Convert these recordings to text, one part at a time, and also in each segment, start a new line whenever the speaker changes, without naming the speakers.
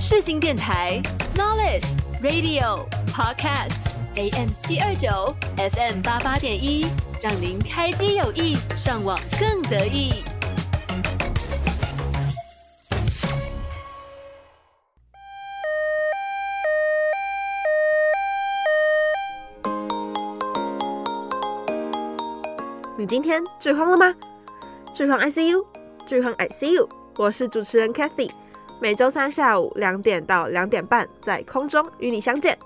世新电台 Knowledge Radio Podcast AM 七二九 FM 八八点一，让您开机有意，上网更得意。
你今天剧荒了吗？剧荒 ICU，剧荒 ICU，我是主持人 Cathy，每周三下午两点到两点半在空中与你相见。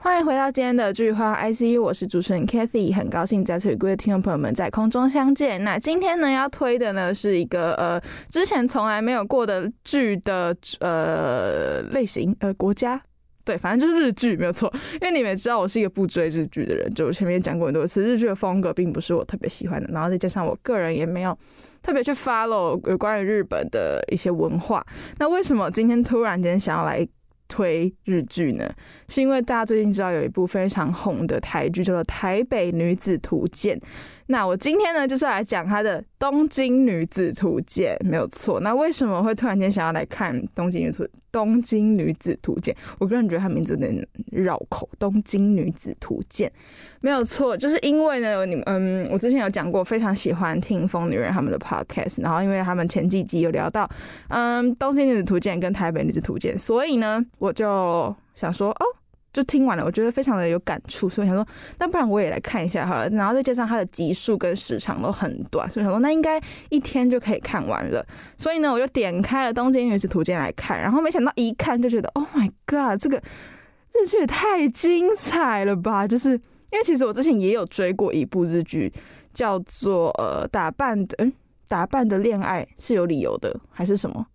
欢迎回到今天的剧荒 ICU，我是主持人 Kathy，很高兴再次与各位听众朋友们在空中相见。那今天呢要推的呢是一个呃之前从来没有过的剧的呃类型呃国家。对，反正就是日剧没有错，因为你们也知道我是一个不追日剧的人，就前面讲过很多次，日剧的风格并不是我特别喜欢的，然后再加上我个人也没有特别去 follow 有关于日本的一些文化，那为什么今天突然间想要来推日剧呢？是因为大家最近知道有一部非常红的台剧叫做《台北女子图鉴》。那我今天呢，就是来讲他的《东京女子图鉴》，没有错。那为什么会突然间想要来看《东京女子东京女子图鉴》？我个人觉得她名字有点绕口，《东京女子图鉴》没有错，就是因为呢，你嗯，我之前有讲过，非常喜欢听疯女人他们的 podcast，然后因为他们前几集有聊到嗯，《东京女子图鉴》跟《台北女子图鉴》，所以呢，我就想说哦。就听完了，我觉得非常的有感触，所以想说，那不然我也来看一下哈。然后再加上它的集数跟时长都很短，所以想说那应该一天就可以看完了。所以呢，我就点开了《东京女子图鉴》来看，然后没想到一看就觉得，Oh my god，这个日剧也太精彩了吧！就是因为其实我之前也有追过一部日剧，叫做呃打扮的嗯打扮的恋爱是有理由的还是什么？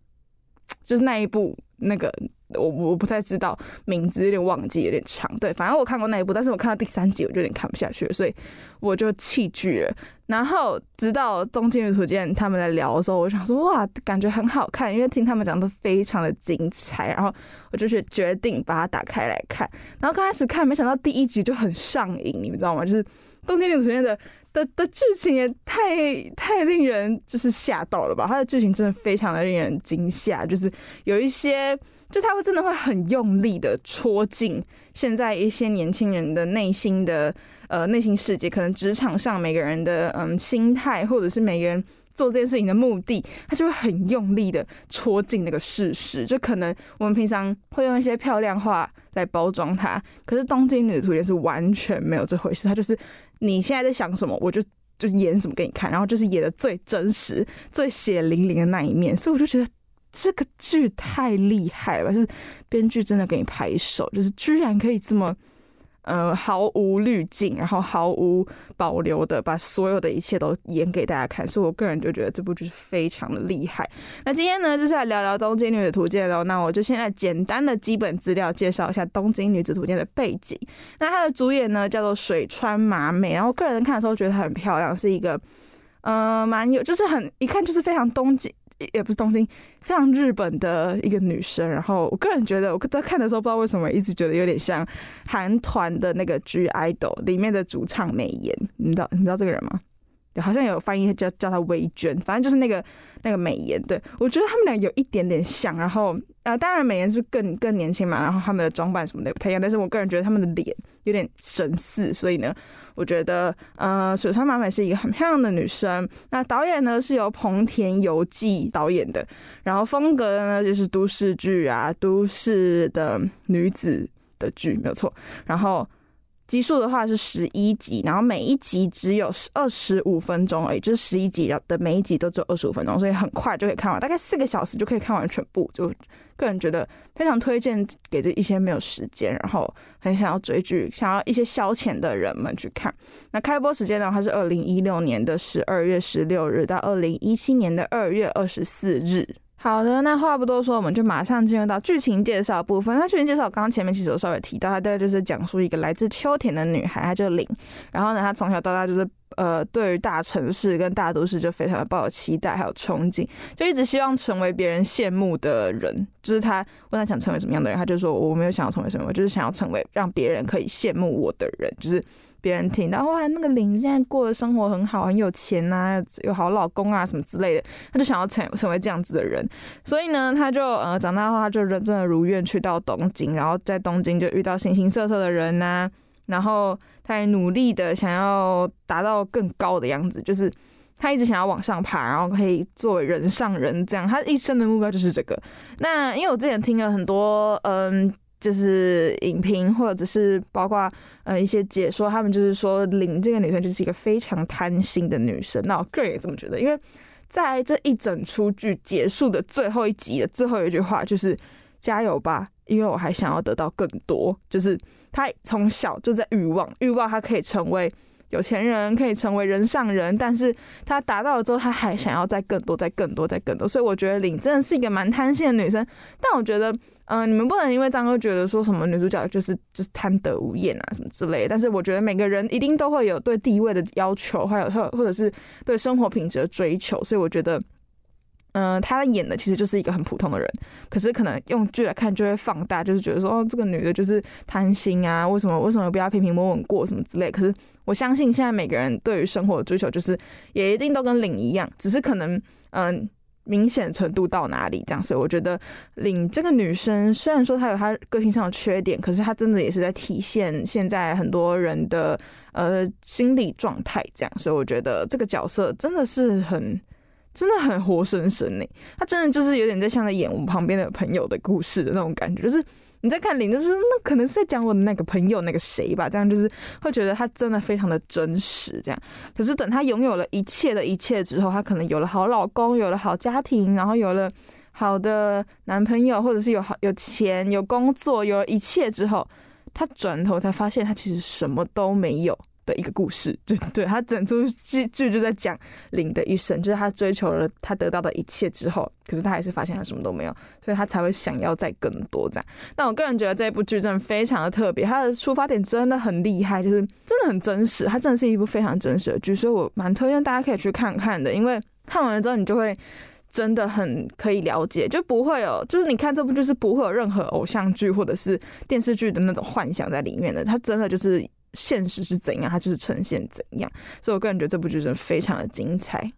就是那一部那个。我我不太知道名字，有点忘记，有点长。对，反正我看过那一部，但是我看到第三集我就有点看不下去，所以我就弃剧了。然后直到《东京女图鉴》他们在聊的时候，我想说哇，感觉很好看，因为听他们讲的非常的精彩。然后我就是决定把它打开来看。然后刚开始看，没想到第一集就很上瘾，你们知道吗？就是《东京女图鉴》的的的剧情也太太令人就是吓到了吧？它的剧情真的非常的令人惊吓，就是有一些。就他会真的会很用力的戳进现在一些年轻人的内心的呃内心世界，可能职场上每个人的嗯心态，或者是每个人做这件事情的目的，他就会很用力的戳进那个事实。就可能我们平常会用一些漂亮话来包装它，可是《东京女图也》是完全没有这回事。他就是你现在在想什么，我就就演什么给你看，然后就是演的最真实、最血淋淋的那一面。所以我就觉得。这个剧太厉害了，就是编剧真的给你拍手，就是居然可以这么，呃，毫无滤镜，然后毫无保留的把所有的一切都演给大家看，所以我个人就觉得这部剧非常的厉害。那今天呢，就是来聊聊《东京女子图鉴》喽。那我就现在简单的基本资料介绍一下《东京女子图鉴》的背景。那它的主演呢叫做水川麻美，然后个人看的时候觉得她很漂亮，是一个，呃，蛮有，就是很一看就是非常东京。也不是东京，非常日本的一个女生。然后我个人觉得，我在看的时候不知道为什么一直觉得有点像韩团的那个 G Idol 里面的主唱美颜。你知道你知道这个人吗？好像有翻译叫叫她微娟，反正就是那个那个美颜。对，我觉得他们俩有一点点像。然后呃，当然美颜是更更年轻嘛，然后他们的装扮什么的也不太一样。但是我个人觉得他们的脸有点神似，所以呢。我觉得，呃，水川麻美是一个很漂亮的女生。那导演呢是由彭田由纪导演的，然后风格呢就是都市剧啊，都市的女子的剧没有错。然后集数的话是十一集，然后每一集只有二十五分钟而已，就是十一集的每一集都只有二十五分钟，所以很快就可以看完，大概四个小时就可以看完全部就。个人觉得非常推荐给这一些没有时间，然后很想要追剧、想要一些消遣的人们去看。那开播时间呢？它是二零一六年的十二月十六日到二零一七年的二月二十四日。好的，那话不多说，我们就马上进入到剧情介绍部分。那剧情介绍刚刚前面其实我稍微提到，它大概就是讲述一个来自秋田的女孩，她叫綾。然后呢，她从小到大就是。呃，对于大城市跟大都市就非常的抱有期待，还有憧憬，就一直希望成为别人羡慕的人。就是他问他想成为什么样的人，他就说我没有想要成为什么，我就是想要成为让别人可以羡慕我的人。就是别人听到，哇，那个林现在过的生活很好，很有钱啊，有好老公啊什么之类的，他就想要成成为这样子的人。所以呢，他就呃长大后，他就认真的如愿去到东京，然后在东京就遇到形形色色的人呐、啊，然后他也努力的想要达到更高的样子，就是。他一直想要往上爬，然后可以作为人上人，这样他一生的目标就是这个。那因为我之前听了很多，嗯，就是影评或者是包括呃一些解说，他们就是说林这个女生就是一个非常贪心的女生。那我个人也这么觉得，因为在这一整出剧结束的最后一集的最后一句话就是“加油吧”，因为我还想要得到更多。就是她从小就在欲望，欲望她可以成为。有钱人可以成为人上人，但是他达到了之后，他还想要再更多、再更多、再更多。所以我觉得领真的是一个蛮贪心的女生。但我觉得，嗯、你们不能因为这样就觉得说什么女主角就是就是贪得无厌啊什么之类。但是我觉得每个人一定都会有对地位的要求，还有或或者是对生活品质的追求。所以我觉得。嗯、呃，他演的其实就是一个很普通的人，可是可能用剧来看就会放大，就是觉得说，哦，这个女的就是贪心啊，为什么为什么不要平平稳稳过什么之类。可是我相信现在每个人对于生活的追求，就是也一定都跟领一样，只是可能嗯、明显程度到哪里这样。所以我觉得领这个女生虽然说她有她个性上的缺点，可是她真的也是在体现现在很多人的呃心理状态这样。所以我觉得这个角色真的是很。真的很活生生呢，他真的就是有点在像在演我们旁边的朋友的故事的那种感觉，就是你在看林，就是那可能是在讲我的那个朋友那个谁吧，这样就是会觉得他真的非常的真实这样。可是等他拥有了一切的一切之后，他可能有了好老公，有了好家庭，然后有了好的男朋友，或者是有好有钱有工作，有了一切之后，他转头才发现他其实什么都没有。的一个故事，就对他整出剧剧就在讲林的一生，就是他追求了他得到的一切之后，可是他还是发现他什么都没有，所以他才会想要再更多这样。那我个人觉得这一部剧真的非常的特别，他的出发点真的很厉害，就是真的很真实，它真的是一部非常真实的剧，所以我蛮推荐大家可以去看看的，因为看完了之后你就会真的很可以了解，就不会有就是你看这部剧是不会有任何偶像剧或者是电视剧的那种幻想在里面的，它真的就是。现实是怎样，它就是呈现怎样，所以我个人觉得这部剧真的非常的精彩。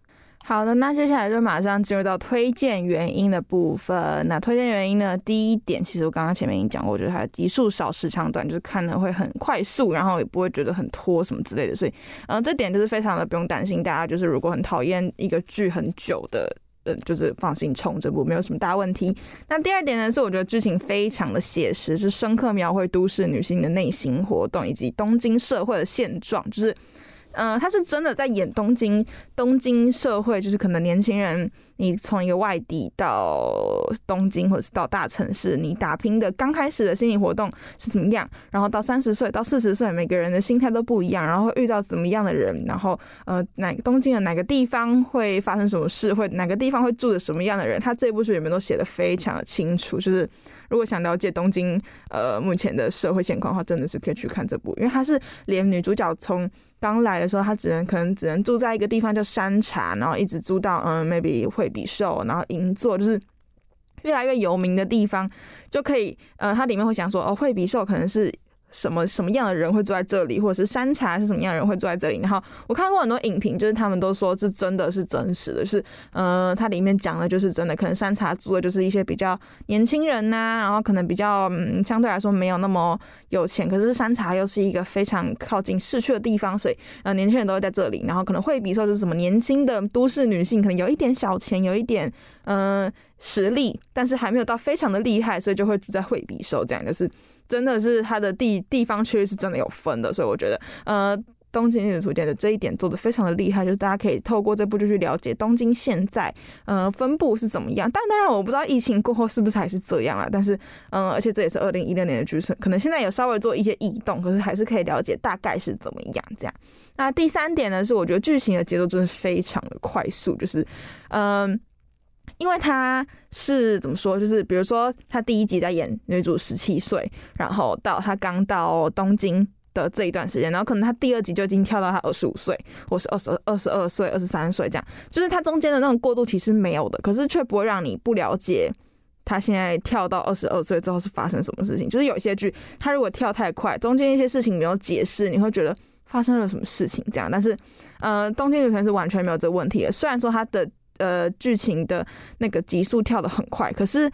好的，那接下来就马上进入到推荐原因的部分。那推荐原因呢，第一点，其实我刚刚前面已经讲过，我觉得它的集数少、时长短，就是看了会很快速，然后也不会觉得很拖什么之类的，所以，嗯、这点就是非常的不用担心。大家就是如果很讨厌一个剧很久的。呃，就是放心冲这部，没有什么大问题。那第二点呢，是我觉得剧情非常的写实，是深刻描绘都市女性的内心活动以及东京社会的现状，就是。呃，他是真的在演东京，东京社会就是可能年轻人，你从一个外地到东京或者是到大城市，你打拼的刚开始的心理活动是怎么样，然后到三十岁到四十岁，每个人的心态都不一样，然后会遇到怎么样的人，然后呃，哪东京的哪个地方会发生什么事，会哪个地方会住着什么样的人，他这部书里面都写的非常的清楚，就是如果想了解东京呃目前的社会现况的话，真的是可以去看这部，因为他是连女主角从刚来的时候，他只能可能只能住在一个地方叫山茶，然后一直租到嗯，maybe 惠比寿，然后银座，就是越来越有名的地方，就可以呃，他里面会想说哦，惠比寿可能是。什么什么样的人会住在这里，或者是山茶是什么样的人会住在这里？然后我看过很多影评，就是他们都说这真的是真实的，是呃，它里面讲的就是真的，可能山茶住的就是一些比较年轻人呐、然后可能比较嗯相对来说没有那么有钱，可是山茶又是一个非常靠近市区的地方，所以呃年轻人都会在这里。然后可能惠比寿就是什么年轻的都市女性，可能有一点小钱，有一点嗯、实力，但是还没有到非常的厉害，所以就会住在惠比寿这样，就是。真的是它的地地方区域是真的有分的，所以我觉得，呃，东京女子图鉴的这一点做的非常的厉害，就是大家可以透过这部就去了解东京现在，呃，分布是怎么样。但当然我不知道疫情过后是不是还是这样啦，但是，嗯、而且这也是二零一六年的剧情，可能现在有稍微做一些异动，可是还是可以了解大概是怎么样这样。那第三点呢，是我觉得剧情的节奏真的非常的快速，就是，嗯、因为他是怎么说，就是比如说他第一集在演女主十七岁，然后到他刚到东京的这一段时间，然后可能他第二集就已经跳到他二十五岁，或是二十二十二岁、二十三岁这样，就是他中间的那种过渡期是没有的，可是却不会让你不了解他现在跳到二十二岁之后是发生什么事情。就是有一些剧，他如果跳太快，中间一些事情没有解释，你会觉得。发生了什么事情这样。但是，呃，东京女团是完全没有这个问题的。虽然说他的呃剧情的那个急速跳得很快，可是。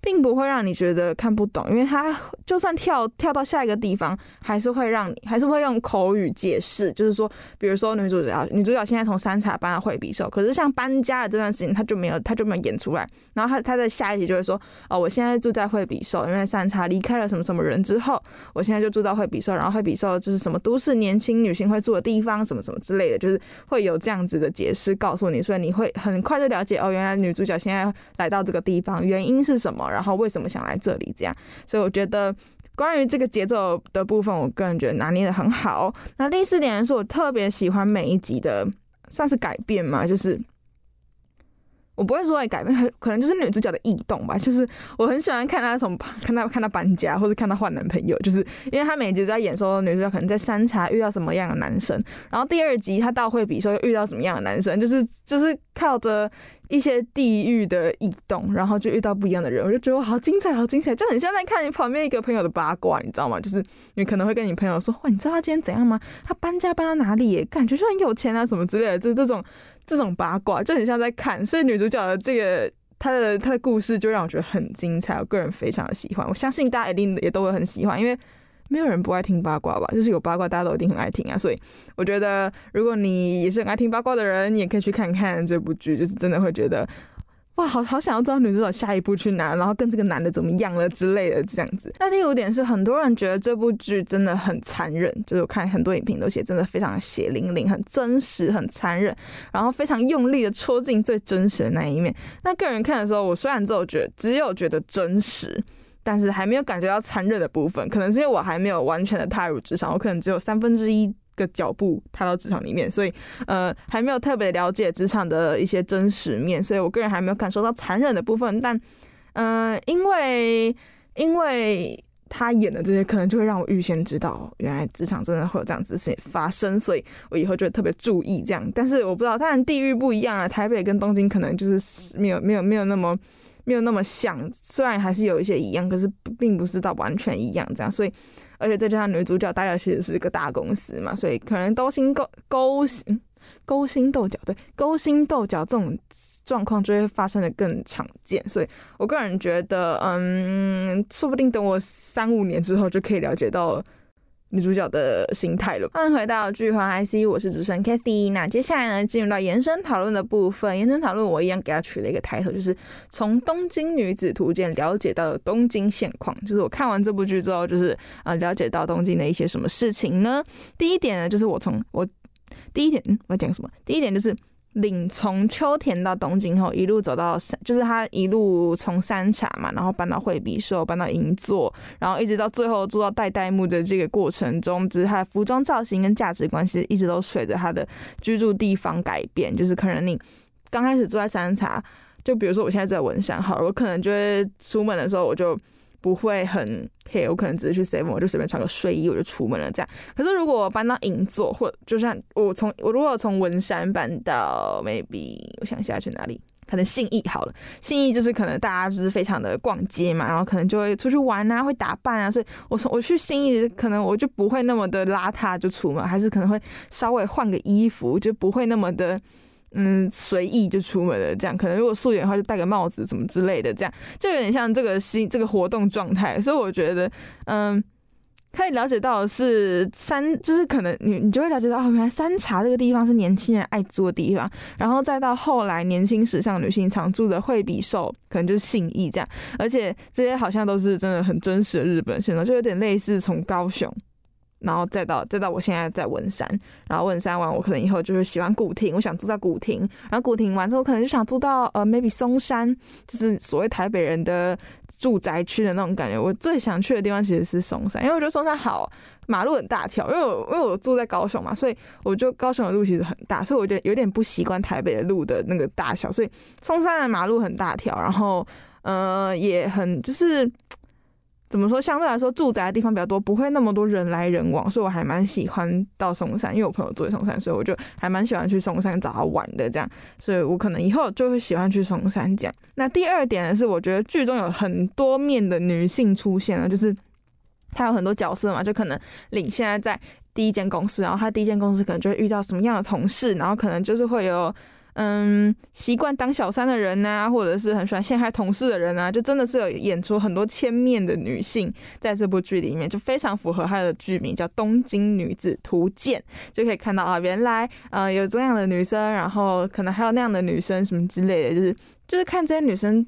并不会让你觉得看不懂，因为他就算跳跳到下一个地方，还是会让你还是会用口语解释。就是说，比如说女主角女主角现在从山茶搬到惠比寿，可是像搬家的这段时间，他就没有他就没有演出来。然后他他在下一集就会说：“哦，我现在住在惠比寿，因为山茶离开了什么什么人之后，我现在就住到惠比寿。然后惠比寿就是什么都市年轻女性会住的地方，什么什么之类的，就是会有这样子的解释告诉你，所以你会很快就了解哦，原来女主角现在来到这个地方原因是什么。”然后为什么想来这里？这样，所以我觉得关于这个节奏的部分，我个人觉得拿捏的很好。那第四点是我特别喜欢每一集的，算是改变嘛，就是。我不会说会改变，可能就是女主角的异动吧。就是我很喜欢看她从 看她看她搬家，或者看她换男朋友，就是因为她每集都在演说女主角可能在山茶遇到什么样的男生，然后第二集她到会比说遇到什么样的男生，就是就是靠着一些地域的异动，然后就遇到不一样的人，我就觉得好精彩，好精彩，就很像在看你旁边一个朋友的八卦，你知道吗？就是你可能会跟你朋友说，哇，你知道他今天怎样吗？他搬家搬到哪里？感觉就很有钱啊，什么之类的，就这种。这种八卦就很像在看，所以女主角的这个她的她的故事就让我觉得很精彩，我个人非常的喜欢。我相信大家一定也都会很喜欢，因为没有人不爱听八卦吧？就是有八卦，大家都一定很爱听啊。所以我觉得，如果你也是很爱听八卦的人，你也可以去看看这部剧，就是真的会觉得。哇，好好想要知道女主角下一步去哪，然后跟这个男的怎么样了之类的这样子。那第五点是，很多人觉得这部剧真的很残忍，就是我看很多影评都写，真的非常血淋淋，很真实，很残忍，然后非常用力的戳进最真实的那一面。那个人看的时候，我虽然只有觉得只有觉得真实，但是还没有感觉到残忍的部分，可能是因为我还没有完全的踏入职场，我可能只有三分之一。个脚步踏到职场里面，所以呃还没有特别了解职场的一些真实面，所以我个人还没有感受到残忍的部分。但嗯、呃，因为因为他演的这些，可能就会让我预先知道，原来职场真的会有这样子事情发生，所以我以后就会特别注意这样。但是我不知道，当然地域不一样啊，台北跟东京可能就是没有没有没有那么没有那么像，虽然还是有一些一样，可是并不是到完全一样这样，所以。而且再加上女主角，大家其实是一个大公司嘛，所以可能勾心勾勾心勾心斗角，对，勾心斗角这种状况就会发生的更常见。所以我个人觉得，嗯，说不定等我三五年之后就可以了解到了。女主角的心态了。欢迎回到剧荒 IC，我是主持人 Kathy。那接下来呢，进入到延伸讨论的部分。延伸讨论，我一样给他取了一个抬头就是从《东京女子图鉴》了解到东京现况。就是我看完这部剧之后，就是啊，了解到东京的一些什么事情呢？第一点呢，就是我从我第一点，嗯，我要讲什么？第一点就是。领从秋田到东京后，一路走到山，就是他一路从山茶嘛，然后搬到惠比寿，搬到银座，然后一直到最后做到代代木的这个过程中，只是他的服装造型跟价值观其实一直都随着他的居住地方改变。就是可能你刚开始住在山茶，就比如说我现在住在文山，好了，我可能就会出门的时候我就。不会很黑我可能只是去 seven，我就随便穿个睡衣我就出门了这样。可是如果我搬到银座，或就像我从我如果从文山搬到 maybe 我想一下去哪里，可能信义好了。信义就是可能大家就是非常的逛街嘛，然后可能就会出去玩啊，会打扮啊，所以我从我去信义，可能我就不会那么的邋遢就出门，还是可能会稍微换个衣服，就不会那么的。嗯，随意就出门了，这样可能如果素颜的话，就戴个帽子什么之类的，这样就有点像这个新这个活动状态。所以我觉得，嗯，可以了解到是山，就是可能你你就会了解到，哦，原来山茶这个地方是年轻人爱住的地方，然后再到后来年轻时尚女性常住的惠比寿，可能就是信义这样，而且这些好像都是真的很真实的日本现状，就有点类似从高雄。然后再到再到我现在在文山，然后文山完，我可能以后就是喜欢古亭，我想住在古亭，然后古亭完之后，可能就想住到呃 maybe 松山，就是所谓台北人的住宅区的那种感觉。我最想去的地方其实是松山，因为我觉得松山好，马路很大条，因为我因为我住在高雄嘛，所以我觉得高雄的路其实很大，所以我觉得有点不习惯台北的路的那个大小，所以松山的马路很大条，然后呃也很就是。怎么说？相对来说，住宅的地方比较多，不会那么多人来人往，所以我还蛮喜欢到松山，因为我朋友住在松山，所以我就还蛮喜欢去松山找他玩的这样，所以我可能以后就会喜欢去松山这样。那第二点呢，是我觉得剧中有很多面的女性出现了，就是。她有很多角色嘛，就可能领现在在第一间公司，然后她第一间公司可能就会遇到什么样的同事，然后可能就是会有。嗯，习惯当小三的人呐、或者是很喜欢陷害同事的人啊，就真的是有演出很多千面的女性在这部剧里面，就非常符合它的剧名叫《东京女子图鉴》，就可以看到啊，原来呃有这样的女生，然后可能还有那样的女生什么之类的，就是就是看这些女生。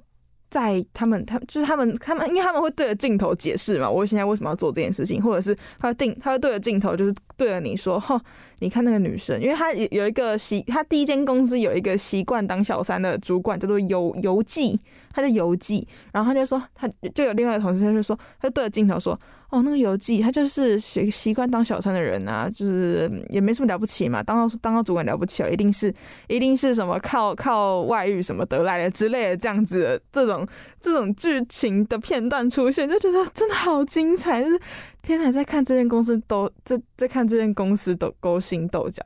在他们，他就是他们，他们，因为他们会对着镜头解释嘛，我现在为什么要做这件事情，或者是他会定，他会对着镜头，就是对着你说，吼，你看那个女生，因为她有一个习，她第一间公司有一个习惯当小三的主管叫做游游记，他叫游记，然后他就说，他就有另外的同事，他就说，他就对着镜头说。哦，那个游记，他就是习习惯当小三的人啊，就是也没什么了不起嘛，当到当到主管了不起哦，一定是一定是什么靠靠外遇什么得来的之类的这样子的这种这种剧情的片段出现，就觉得真的好精彩，就是天哪，在看这间公司都在在看这间公司都勾心斗角，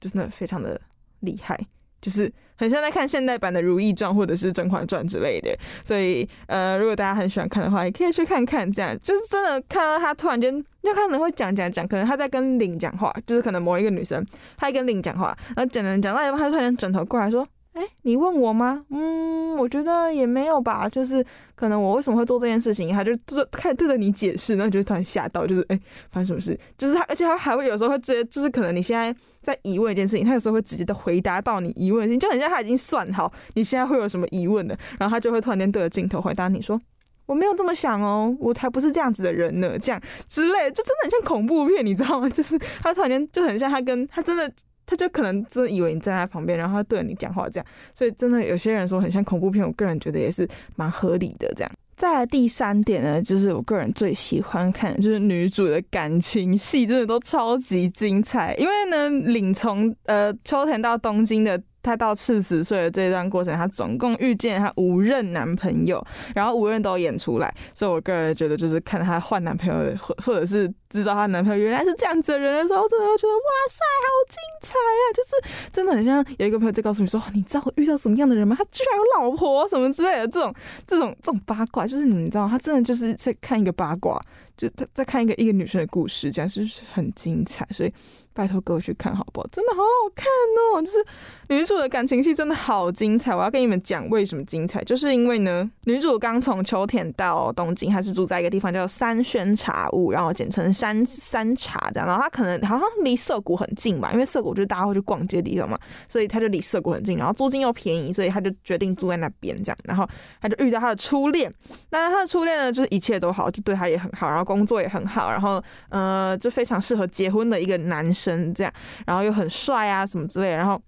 就是那非常的厉害。就是很像在看现代版的《如懿传》或者是《甄嬛传》之类的，所以呃，如果大家很喜欢看的话，也可以去看看。这样就是真的看到他突然间，就可能会讲讲讲，可能他在跟林讲话，就是可能某一个女生，她在跟林讲话，然后讲讲讲到一半，他突然转头过来说。哎，你问我吗？嗯，我觉得也没有吧。就是可能我为什么会做这件事情，他就就开始对着你解释，然后就突然吓到，就是哎，发生什么事？就是他，而且他还会有时候会直接，就是可能你现在在疑问一件事情，他有时候会直接的回答到你疑问的事情，就很像他已经算好你现在会有什么疑问的，然后他就会突然间对着镜头回答你说：“我没有这么想哦，我才不是这样子的人呢。”这样之类，就真的很像恐怖片，你知道吗？就是他突然间就很像他跟他真的。他就可能真的以为你站在旁边，然后他对着你讲话这样，所以真的有些人说很像恐怖片，我个人觉得也是蛮合理的这样。再来第三点呢，就是我个人最喜欢看就是女主的感情戏，真的都超级精彩。因为呢，领从呃秋田到东京的。她到四十岁的这段过程，她总共遇见她五任男朋友，然后五任都演出来，所以我个人觉得，就是看她换男朋友，或或者是知道她男朋友原来是这样子的人的时候，真的觉得哇塞，好精彩啊！就是真的很像有一个朋友在告诉你说，你知道我遇到什么样的人吗？他居然有老婆什么之类的，这种这种这种八卦，就是你知道，他真的就是在看一个八卦，就他在看一个一个女生的故事，这样就是很精彩，所以。拜托各位去看好不好？真的好好看哦！就是女主的感情戏真的好精彩。我要跟你们讲为什么精彩，就是因为呢，女主刚从秋田到东京，她是住在一个地方叫三轩茶屋，然后简称三三茶这样。然后她可能好像离涩谷很近吧，因为涩谷就是大家会去逛街的地方嘛，所以她就离涩谷很近，然后租金又便宜，所以她就决定住在那边这样。然后她就遇到她的初恋，那她的初恋呢，就是一切都好，就对她也很好，然后工作也很好，然后呃，就非常适合结婚的一个男生。生这样，然后又很帅啊什么之类的，然后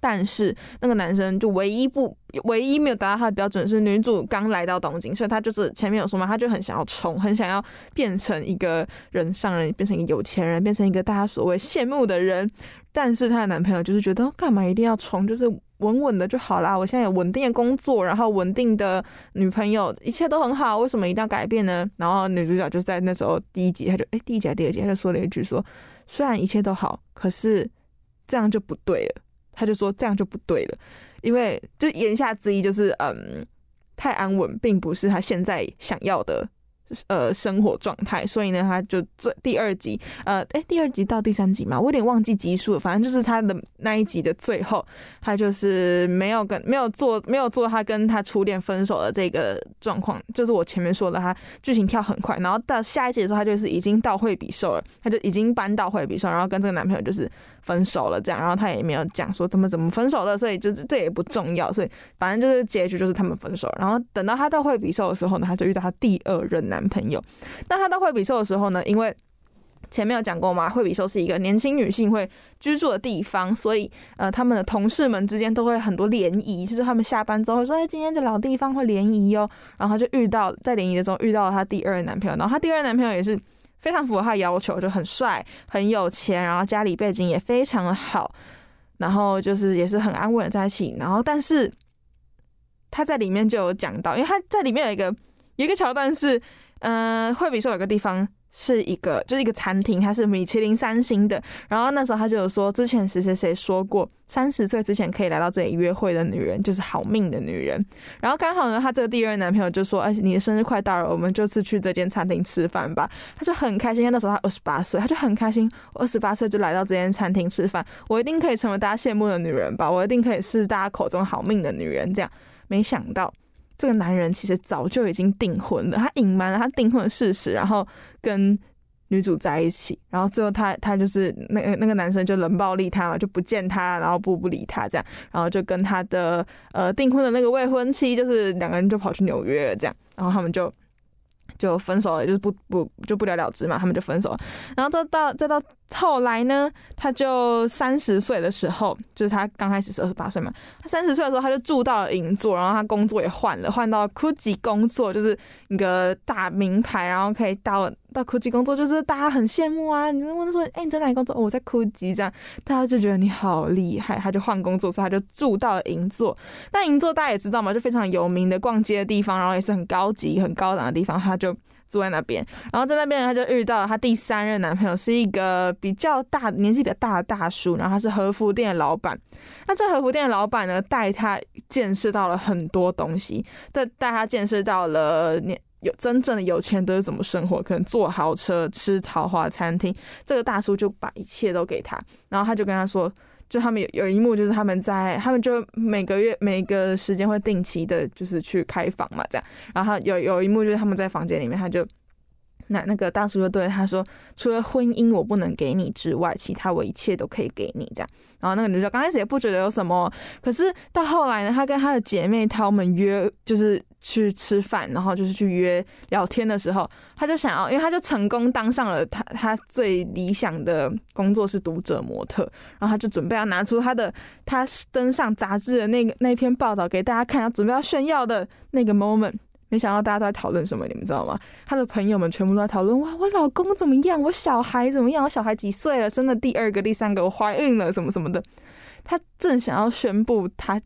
但是那个男生就唯一不唯一没有达到他的标准是女主刚来到东京，所以他就是前面有说嘛，他就很想要冲，很想要变成一个人上人，变成一个有钱人，变成一个大家所谓羡慕的人。但是她的男朋友就是觉得干嘛一定要冲，就是稳稳的就好啦。我现在有稳定的工作，然后稳定的女朋友，一切都很好，为什么一定要改变呢？然后女主角就在那时候第一集，她就哎第一集还第二集，她就说了一句说。虽然一切都好，可是这样就不对了。他就说这样就不对了，因为就言下之意就是，嗯，太安稳并不是他现在想要的。呃，生活状态，所以呢，他就最第二集，呃，诶，第二集到第三集嘛，我有点忘记集数了，反正就是他的那一集的最后，他就是没有跟没有做没有做他跟他初恋分手的这个状况，就是我前面说的，他剧情跳很快，然后到下一集的时候，他就是已经到惠比寿了，他就已经搬到惠比寿，然后跟这个男朋友就是分手了，这样，然后他也没有讲说怎么怎么分手的，所以就是这也不重要，所以反正就是结局就是他们分手，然后等到他到惠比寿的时候呢，他就遇到他第二任男。朋友，那他到惠比寿的时候呢？因为前面有讲过嘛，惠比寿是一个年轻女性会居住的地方，所以呃，他们的同事们之间都会很多联谊，就是他们下班之后说：“哎，今天这老地方会联谊哦。”然后就遇到在联谊的时候遇到了他第二任男朋友，然后他第二任男朋友也是非常符合他的要求，就很帅、很有钱，然后家里背景也非常的好，然后就是也是很安稳的在一起。然后但是他在里面就有讲到，因为他在里面有一个。有一个桥段是，嗯、呃，惠比说有个地方是一个就是一个餐厅，它是米其林三星的。然后那时候他就有说，之前谁谁谁说过，三十岁之前可以来到这里约会的女人就是好命的女人。然后刚好呢，他这个第二任男朋友就说：“哎，你的生日快到了，我们就次去这间餐厅吃饭吧。”他就很开心，因为那时候他二十八岁，他就很开心，我二十八岁就来到这间餐厅吃饭，我一定可以成为大家羡慕的女人吧，我一定可以是大家口中好命的女人。这样，没想到。这个男人其实早就已经订婚了，他隐瞒了他订婚的事实，然后跟女主在一起，然后最后他他就是那个那个男生就冷暴力他嘛，就不见他，然后不不理他这样，然后就跟他的呃订婚的那个未婚妻，就是两个人就跑去纽约了这样，然后他们就。就分手了，就是不不就不了了之嘛，他们就分手了。然后再到再到后来呢，他就三十岁的时候，就是他刚开始是二十八岁嘛，他三十岁的时候他就住到了银座，然后他工作也换了，换到 Gucci 工作，就是一个大名牌，然后可以到到 Gucci 工作，就是大家很羡慕啊。你就问说，哎、你在哪里工作？哦，我在 Gucci 这样，大家就觉得你好厉害，他就换工作，所以他就住到了银座。那银座大家也知道嘛，就非常有名的逛街的地方，然后也是很高级、很高档的地方，他就。住在那边，然后在那边他就遇到了他第三任男朋友，是一个比较大年纪比较大的大叔，然后他是和服店的老板。那这和服店的老板呢，带他见识到了很多东西，带带他见识到了年有真正的有钱人都是怎么生活，可能坐豪车、吃豪华餐厅。这个大叔就把一切都给他，然后他就跟他说。就他们有有一幕，就是他们在，他们就每个月每个时间会定期的，就是去开房嘛，这样。然后有有一幕就是他们在房间里面，他就那那个大叔就对他说：“除了婚姻我不能给你之外，其他我一切都可以给你。”这样。然后那个女主角刚开始也不觉得有什么，可是到后来呢，她跟她的姐妹她们约就是去吃饭，然后就是去约聊天的时候，她就想要，因为她就成功当上了她她最理想的工作是读者模特，然后她就准备要拿出她的她登上杂志的那个那篇报道给大家看，要准备要炫耀的那个 moment。没想到大家都在讨论什么，你们知道吗？他的朋友们全部都在讨论：哇，我老公怎么样？我小孩怎么样？我小孩几岁了？生了第二个、第三个，我怀孕了，什么什么的。他正想要宣布他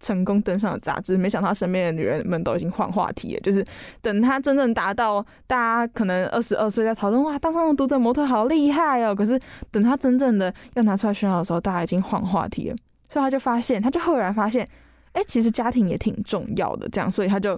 成功登上了杂志，没想到身边的女人们都已经换话题了。就是等他真正达到大家可能二十二岁在讨论：哇，当上了读者模特好厉害哦！可是等他真正的要拿出来炫耀的时候，大家已经换话题了。所以他就发现，他就赫然发现，哎，其实家庭也挺重要的。这样，所以他就。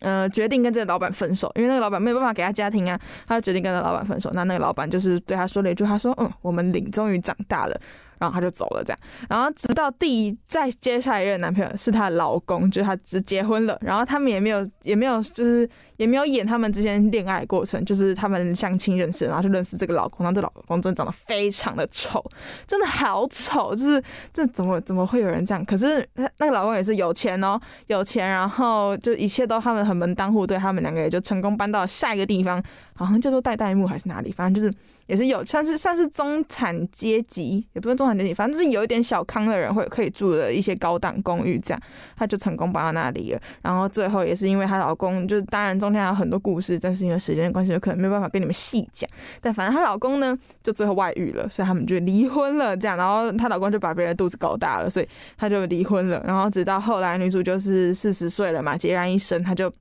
呃，决定跟这个老板分手，因为那个老板没有办法给他家庭啊，他就决定跟那个老板分手。那那个老板就是对他说了一句，他说：“嗯，我们领终于长大了。”然后他就走了，这样。然后直到第再接下来一任男朋友是她的老公，就是她只结婚了。然后他们也没有也没有就是也没有演他们之间恋爱过程，就是他们相亲认识，然后就认识这个老公。然后这老公真的长得非常的丑，真的好丑，就是这怎么怎么会有人这样？可是那那个老公也是有钱哦，有钱，然后就一切都他们很门当户对，他们两个也就成功搬到下一个地方，好像叫做代代木还是哪里，反正就是。也是有，算是算是中产阶级，也不是中产阶级，反正就是有一点小康的人会可以住的一些高档公寓，这样，她就成功搬到那里了。然后最后也是因为她老公，就是当然中间还有很多故事，但是因为时间的关系，就可能没办法跟你们细讲。但反正她老公呢，就最后外遇了，所以他们就离婚了。这样，然后她老公就把别人肚子搞大了，所以他就离婚了。然后直到后来女主就是四十岁了嘛，孑然一身，她就。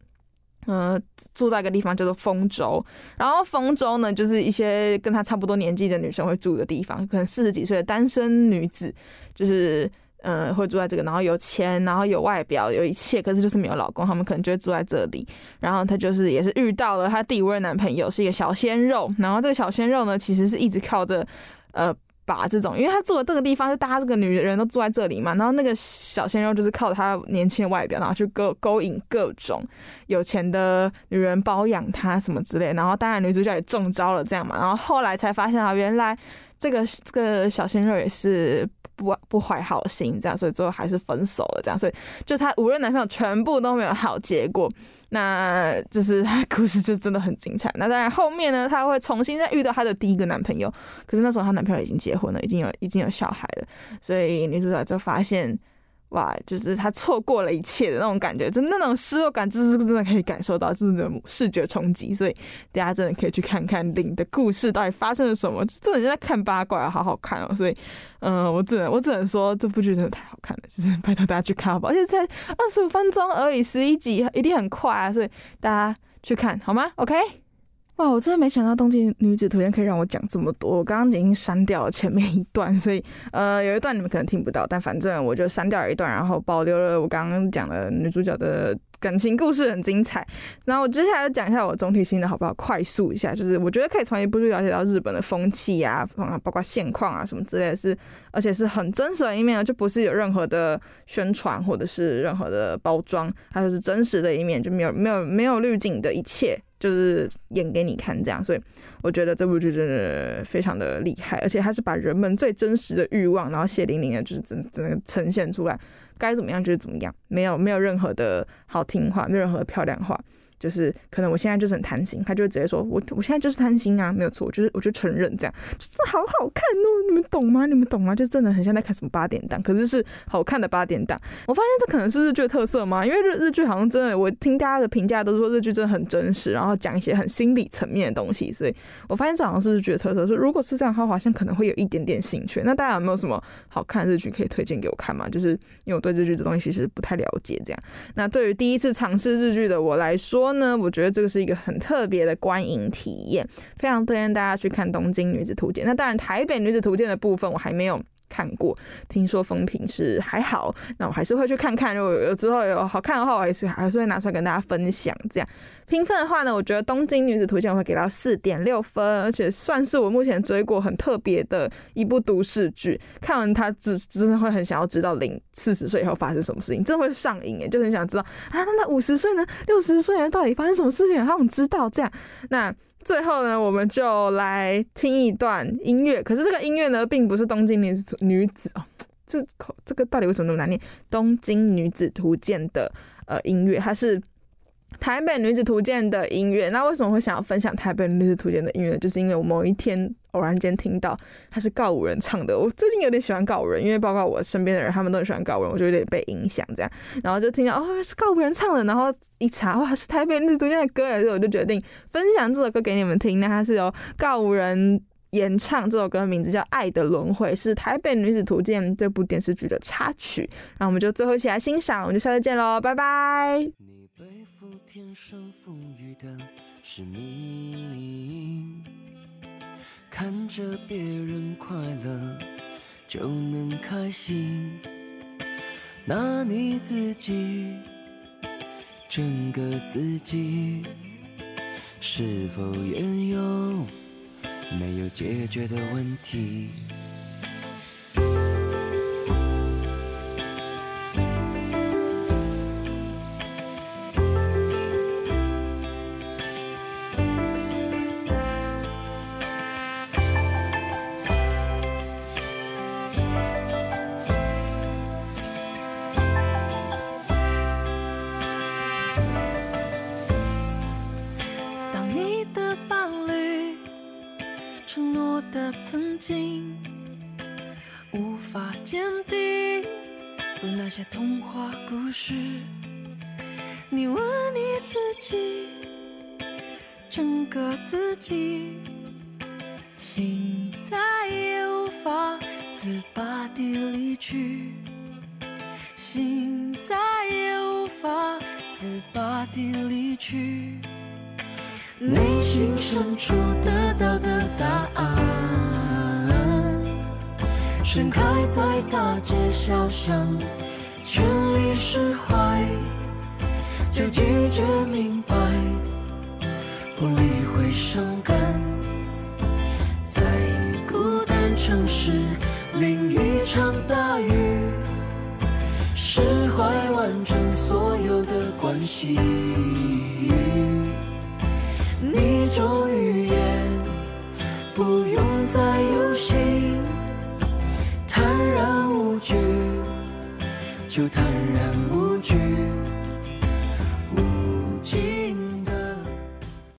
呃，住在一个地方叫做丰州，然后丰州呢，就是一些跟她差不多年纪的女生会住的地方，可能四十几岁的单身女子，就是嗯会住在这个，然后有钱，然后有外表，有一切，可是就是没有老公，他们可能就会住在这里。然后她就是也是遇到了她第五任男朋友，是一个小鲜肉，然后这个小鲜肉呢，其实是一直靠着呃。把这种，因为他住的这个地方是大家这个女人都住在这里嘛，然后那个小鲜肉就是靠他年轻的外表，然后去勾勾引各种有钱的女人包养他什么之类，然后当然女主角也中招了这样嘛，然后后来才发现啊，原来这个这个小鲜肉也是不不怀好心这样，所以最后还是分手了这样，所以就她无论男朋友全部都没有好结果。那就是他故事就真的很精彩。那当然后面呢，她会重新再遇到她的第一个男朋友，可是那时候她男朋友已经结婚了，已经有已经有小孩了，所以女主角就发现。哇，就是他错过了一切的那种感觉，就那种失落感，就是真的可以感受到，就是那种视觉冲击。所以大家真的可以去看看林的故事到底发生了什么，真的就在看八卦，好好看哦。所以，嗯、我只能我只能说这部剧真的太好看了，就是拜托大家去看好不好？而且才二十五分钟而已，十一集一定很快啊，所以大家去看好吗？OK。哇，我真的没想到《东京女子图鉴》可以让我讲这么多。我刚刚已经删掉了前面一段，所以呃，有一段你们可能听不到，但反正我就删掉了一段，然后保留了我刚刚讲的女主角的。感情故事很精彩，然后我接下来讲一下我总体心得好不好？快速一下，就是我觉得可以从一部剧了解到日本的风气啊，包括现况啊什么之类的，是而且是很真实的一面，就不是有任何的宣传或者是任何的包装，它就是真实的一面，就没有没有没有滤镜的一切，就是演给你看这样，所以我觉得这部剧真的非常的厉害，而且它是把人们最真实的欲望，然后血淋淋的，就是真真的呈现出来。该怎么样就是怎么样，没有没有任何的好听话，没有任何的漂亮话。就是可能我现在就是很贪心，他就直接说我我现在就是贪心啊，没有错，就是我就承认这样，就是好好看哦，你们懂吗？你们懂吗？就真的很像在看什么八点档，可是是好看的八点档。我发现这可能是日剧的特色吗？因为日日剧好像真的，我听大家的评价都是说日剧真的很真实，然后讲一些很心理层面的东西，所以我发现这好像是日剧的特色。说如果是这样的话，好像可能会有一点点兴趣。那大家有没有什么好看日剧可以推荐给我看吗？就是因为我对日剧这东西其实不太了解，这样。那对于第一次尝试日剧的我来说，呢，我觉得这个是一个很特别的观影体验，非常推荐大家去看《东京女子图鉴》。那当然，《台北女子图鉴》的部分我还没有看过，听说风评是还好，那我还是会去看看。如果有之后有好看的话，我还是还是会拿出来跟大家分享。这样评分的话呢，我觉得《东京女子图鉴》我会给到四点六分，而且算是我目前追过很特别的一部都市剧。看完它，只真的会很想要知道零四十岁以后发生什么事情，真的会上瘾诶，就很想知道啊，那那五十岁呢？六十岁呢？到底发生什么事情？好想知道这样。那。最后呢，我们就来听一段音乐。可是这个音乐呢，并不是东京女子女子哦，这口这个到底为什么那么难念？东京女子图鉴的呃音乐，它是。台北女子图鉴的音乐，那为什么会想要分享台北女子图鉴的音乐？就是因为我某一天偶然间听到它是告五人唱的。我最近有点喜欢告五人，因为包括我身边的人，他们都很喜欢告五人，我就有点被影响这样。然后就听到哦是告五人唱的，然后一查哇是台北女子图鉴的歌，所以我就决定分享这首歌给你们听。那它是由告五人演唱，这首歌的名字叫《爱的轮回》，是台北女子图鉴这部电视剧的插曲。然后我们就最后一起来欣赏，我们就下次见喽，拜拜。
天生赋予的使命，看着别人快乐就能开心，那你自己整个自己是否也有没有解决的问题？自拔地离去，心再也无法自拔地离去，内心深处得到的答案。盛开在大街小巷，全力释怀，就拒绝明白，不理会伤感，在孤单城市淋一场大雨，释怀完成所有的关系，你终于也不用再忧心。坦然无惧就坦然无惧